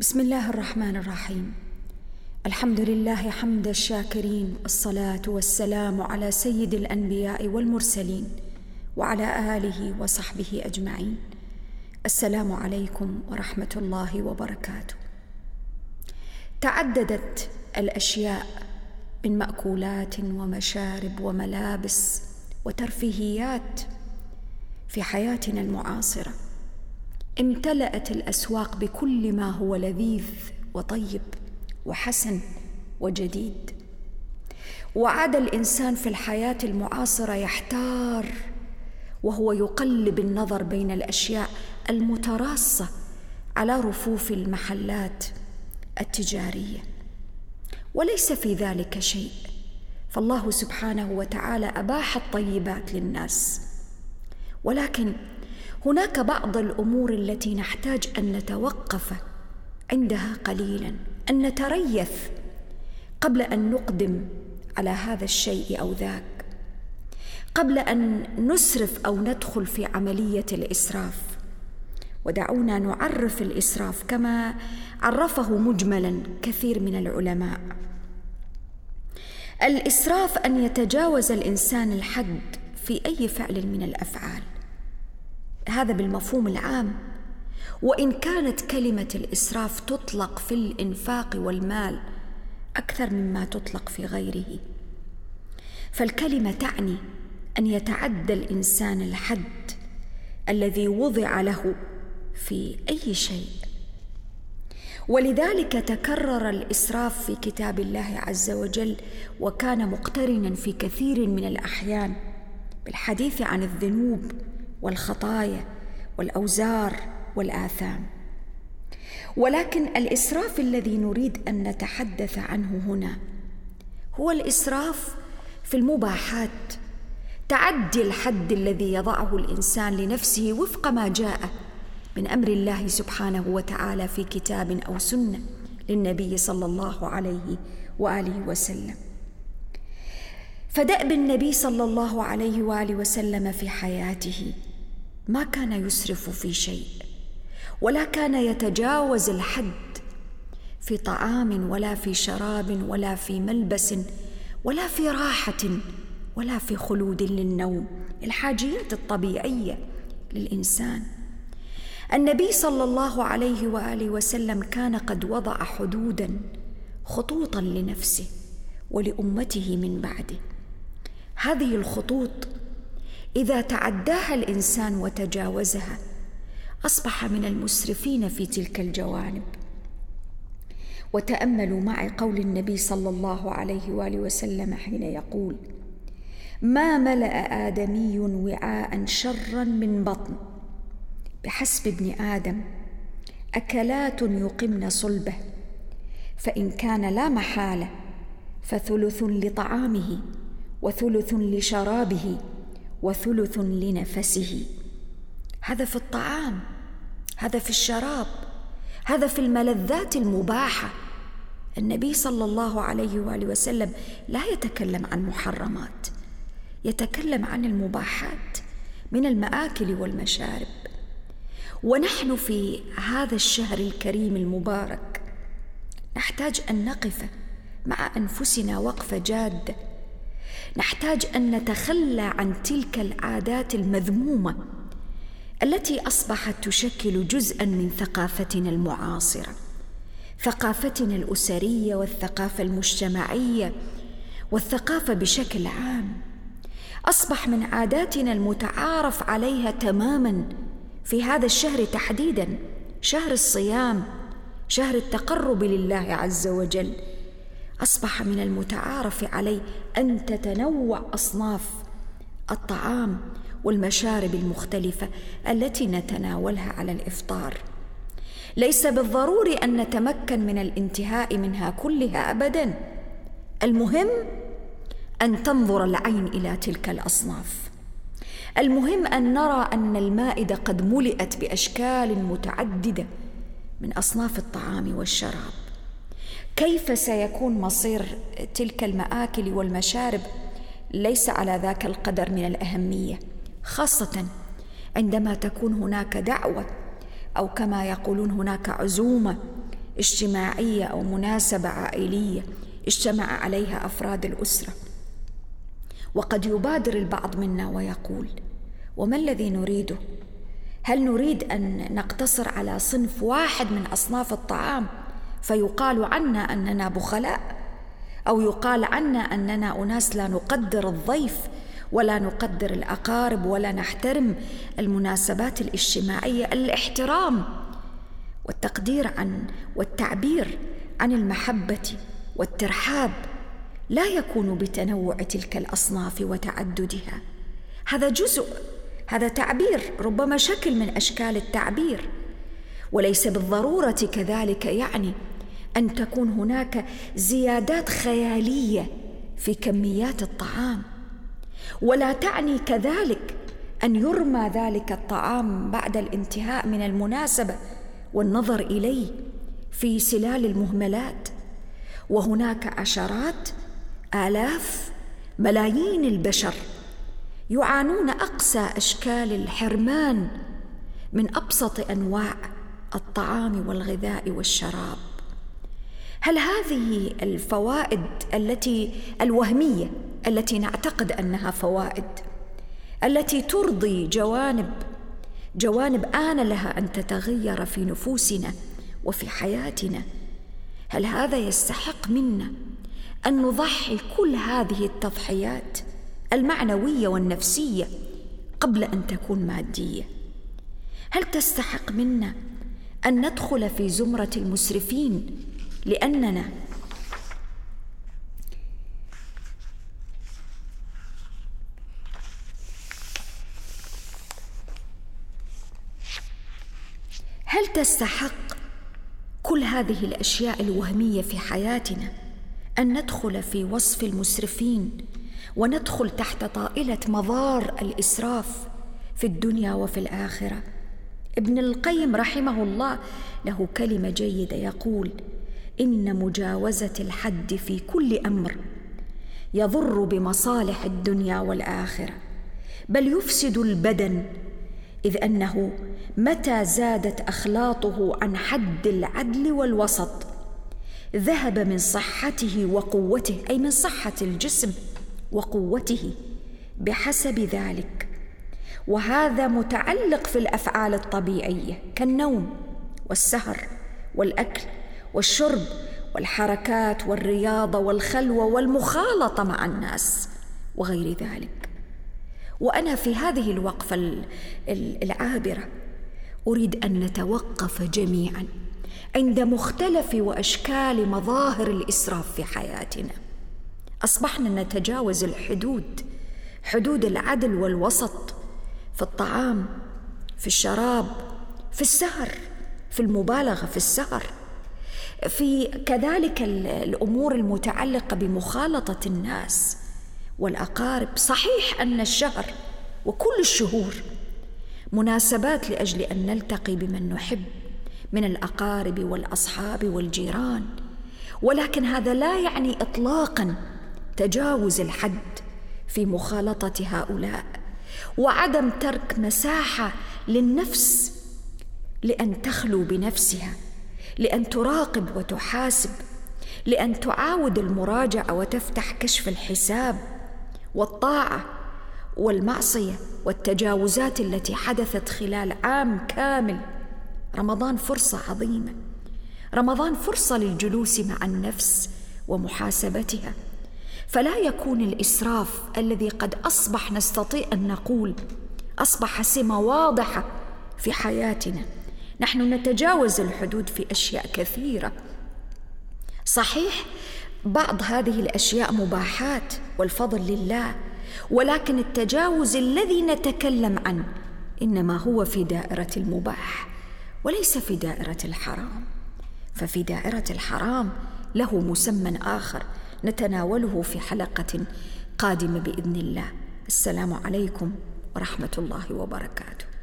بسم الله الرحمن الرحيم الحمد لله حمد الشاكرين الصلاه والسلام على سيد الانبياء والمرسلين وعلى اله وصحبه اجمعين السلام عليكم ورحمه الله وبركاته تعددت الاشياء من ماكولات ومشارب وملابس وترفيهيات في حياتنا المعاصره امتلأت الأسواق بكل ما هو لذيذ وطيب وحسن وجديد. وعاد الإنسان في الحياة المعاصرة يحتار وهو يقلب النظر بين الأشياء المتراصة على رفوف المحلات التجارية. وليس في ذلك شيء فالله سبحانه وتعالى أباح الطيبات للناس. ولكن هناك بعض الأمور التي نحتاج أن نتوقف عندها قليلا أن نتريث قبل أن نقدم على هذا الشيء أو ذاك. قبل أن نسرف أو ندخل في عملية الإسراف. ودعونا نعرف الإسراف كما عرفه مجملا كثير من العلماء. الإسراف أن يتجاوز الإنسان الحد في أي فعل من الأفعال. هذا بالمفهوم العام. وإن كانت كلمة الإسراف تطلق في الإنفاق والمال أكثر مما تطلق في غيره. فالكلمة تعني أن يتعدى الإنسان الحد الذي وضع له في أي شيء. ولذلك تكرر الإسراف في كتاب الله عز وجل وكان مقترنا في كثير من الأحيان بالحديث عن الذنوب والخطايا والأوزار والآثام. ولكن الإسراف الذي نريد أن نتحدث عنه هنا هو الإسراف في المباحات تعدي الحد الذي يضعه الإنسان لنفسه وفق ما جاء من أمر الله سبحانه وتعالى في كتاب أو سنة للنبي صلى الله عليه وآله وسلم. فدأب النبي صلى الله عليه وآله وسلم في حياته ما كان يسرف في شيء ولا كان يتجاوز الحد في طعام ولا في شراب ولا في ملبس ولا في راحة ولا في خلود للنوم. الحاجيات الطبيعية للإنسان. النبي صلى الله عليه وآله وسلم كان قد وضع حدودا خطوطا لنفسه ولأمته من بعده. هذه الخطوط إذا تعداها الإنسان وتجاوزها أصبح من المسرفين في تلك الجوانب. وتأملوا معي قول النبي صلى الله عليه وآله وسلم حين يقول ما ملأ آدمي وعاء شرا من بطن. بحسب ابن آدم أكلات يقمن صلبه فإن كان لا محالة فثلث لطعامه وثلث لشرابه. وثلث لنفسه. هذا في الطعام هذا في الشراب هذا في الملذات المباحة. النبي صلى الله عليه وآله وسلم لا يتكلم عن محرمات يتكلم عن المباحات من المآكل والمشارب. ونحن في هذا الشهر الكريم المبارك نحتاج أن نقف مع أنفسنا وقفه جاده نحتاج أن نتخلى عن تلك العادات المذمومة التي أصبحت تشكل جزءا من ثقافتنا المعاصرة ثقافتنا الأسرية والثقافة المجتمعية والثقافة بشكل عام. أصبح من عاداتنا المتعارف عليها تماما في هذا الشهر تحديدا شهر الصيام شهر التقرب لله عز وجل. أصبح من المتعارف عليه أن تتنوع أصناف الطعام والمشارب المختلفة التي نتناولها على الإفطار. ليس بالضروري أن نتمكن من الانتهاء منها كلها ابدا. المهم أن تنظر العين إلى تلك الأصناف. المهم أن نرى أن المائدة قد ملئت بأشكال متعددة من أصناف الطعام والشراب. كيف سيكون مصير تلك المآكل والمشارب ليس على ذاك القدر من الأهمية خاصة عندما تكون هناك دعوة أو كما يقولون هناك عزومة اجتماعية أو مناسبة عائلية اجتمع عليها أفراد الأسرة. وقد يبادر البعض منا ويقول وما الذي نريده؟ هل نريد أن نقتصر على صنف واحد من أصناف الطعام فيقال عنا أننا بخلاء أو يقال عنا أننا أناس لا نقدر الضيف ولا نقدر الأقارب ولا نحترم المناسبات الاجتماعية الاحترام والتقدير عن والتعبير عن المحبة والترحاب لا يكون بتنوع تلك الأصناف وتعددها. هذا جزء هذا تعبير ربما شكل من أشكال التعبير وليس بالضرورة كذلك يعني أن تكون هناك زيادات خيالية في كميات الطعام. ولا تعني كذلك أن يرمى ذلك الطعام بعد الانتهاء من المناسبة والنظر إليه في سلال المهملات. وهناك عشرات آلاف ملايين البشر يعانون أقسى أشكال الحرمان من أبسط أنواع الطعام والغذاء والشراب. هل هذه الفوائد التي الوهمية التي نعتقد أنها فوائد التي ترضي جوانب جوانب آن لها أن تتغير في نفوسنا وفي حياتنا؟ هل هذا يستحق منا أن نضحي كل هذه التضحيات المعنوية والنفسية قبل أن تكون مادية؟ هل تستحق منا أن ندخل في زمرة المسرفين لأننا هل تستحق كل هذه الأشياء الوهمية في حياتنا أن ندخل في وصف المسرفين وندخل تحت طائلة مضار الإسراف في الدنيا وفي الآخرة؟ ابن القيم رحمه الله له كلمة جيدة يقول إن مجاوزة الحد في كل أمر يضر بمصالح الدنيا والآخرة بل يفسد البدن إذ أنه متى زادت أخلاطه عن حد العدل والوسط ذهب من صحته وقوته أي من صحة الجسم وقوته بحسب ذلك. وهذا متعلق في الأفعال الطبيعية كالنوم والسهر والأكل والشرب والحركات والرياضة والخلوة والمخالطة مع الناس وغير ذلك. وأنا في هذه الوقفة العابرة أريد أن نتوقف جميعا عند مختلف وأشكال مظاهر الإسراف في حياتنا. أصبحنا نتجاوز الحدود حدود العدل والوسط في الطعام في الشراب في السهر في المبالغة في السهر. في كذلك الأمور المتعلقة بمخالطة الناس. والأقارب صحيح أن الشهر وكل الشهور مناسبات لأجل أن نلتقي بمن نحب من الأقارب والأصحاب والجيران. ولكن هذا لا يعني اطلاقا تجاوز الحد في مخالطة هؤلاء. وعدم ترك مساحة للنفس لأن تخلو بنفسها. لأن تراقب وتحاسب لأن تعاود المراجعة وتفتح كشف الحساب والطاعة والمعصية والتجاوزات التي حدثت خلال عام كامل. رمضان فرصة عظيمة. رمضان فرصة للجلوس مع النفس ومحاسبتها. فلا يكون الإسراف الذي قد أصبح نستطيع أن نقول أصبح سمة واضحة في حياتنا. نحن نتجاوز الحدود في أشياء كثيرة. صحيح بعض هذه الأشياء مباحات والفضل لله ولكن التجاوز الذي نتكلم عنه إنما هو في دائرة المباح وليس في دائرة الحرام. ففي دائرة الحرام له مسمى آخر نتناوله في حلقة قادمة بإذن الله. السلام عليكم ورحمة الله وبركاته.